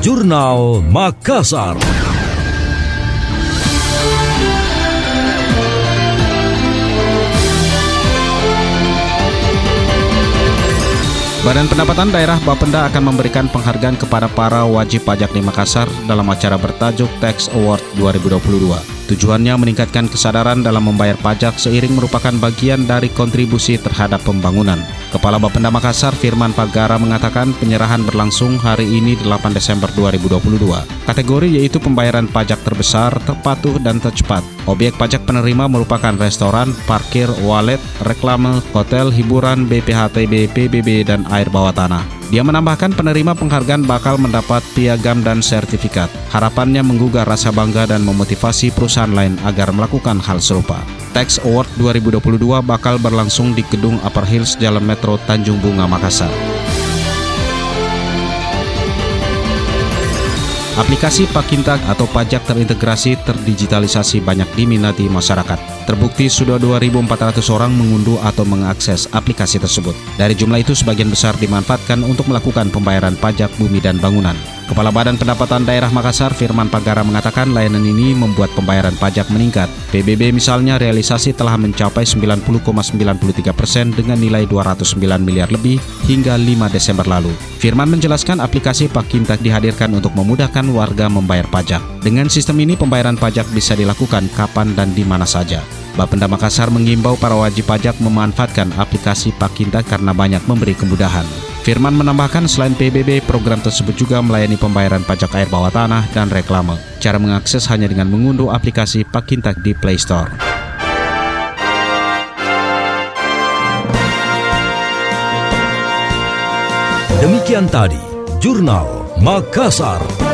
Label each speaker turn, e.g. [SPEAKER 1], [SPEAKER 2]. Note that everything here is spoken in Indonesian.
[SPEAKER 1] Jurnal Makassar.
[SPEAKER 2] Badan Pendapatan Daerah Bapenda akan memberikan penghargaan kepada para wajib pajak di Makassar dalam acara bertajuk Tax Award 2022. Tujuannya meningkatkan kesadaran dalam membayar pajak seiring merupakan bagian dari kontribusi terhadap pembangunan. Kepala Bapenda Makassar Firman Pagara mengatakan penyerahan berlangsung hari ini 8 Desember 2022. Kategori yaitu pembayaran pajak terbesar, terpatuh, dan tercepat. Objek pajak penerima merupakan restoran, parkir, walet, reklame, hotel, hiburan, BPHTB, PBB, dan air bawah tanah. Dia menambahkan penerima penghargaan bakal mendapat piagam dan sertifikat. Harapannya menggugah rasa bangga dan memotivasi perusahaan lain agar melakukan hal serupa. Tax Award 2022 bakal berlangsung di Gedung Upper Hills Jalan Metro Tanjung Bunga, Makassar. Aplikasi Pakinta atau pajak terintegrasi terdigitalisasi banyak diminati masyarakat. Terbukti sudah 2.400 orang mengunduh atau mengakses aplikasi tersebut. Dari jumlah itu sebagian besar dimanfaatkan untuk melakukan pembayaran pajak bumi dan bangunan. Kepala Badan Pendapatan Daerah Makassar Firman Pagara mengatakan layanan ini membuat pembayaran pajak meningkat. PBB misalnya realisasi telah mencapai 90,93 persen dengan nilai 209 miliar lebih hingga 5 Desember lalu. Firman menjelaskan aplikasi Pakinta dihadirkan untuk memudahkan warga membayar pajak. Dengan sistem ini pembayaran pajak bisa dilakukan kapan dan di mana saja. Bapenda Makassar mengimbau para wajib pajak memanfaatkan aplikasi Pakinta karena banyak memberi kemudahan. Firman menambahkan selain PBB, program tersebut juga melayani pembayaran pajak air bawah tanah dan reklame. Cara mengakses hanya dengan mengunduh aplikasi Pakintak di Play Store.
[SPEAKER 1] Demikian tadi, Jurnal Makassar.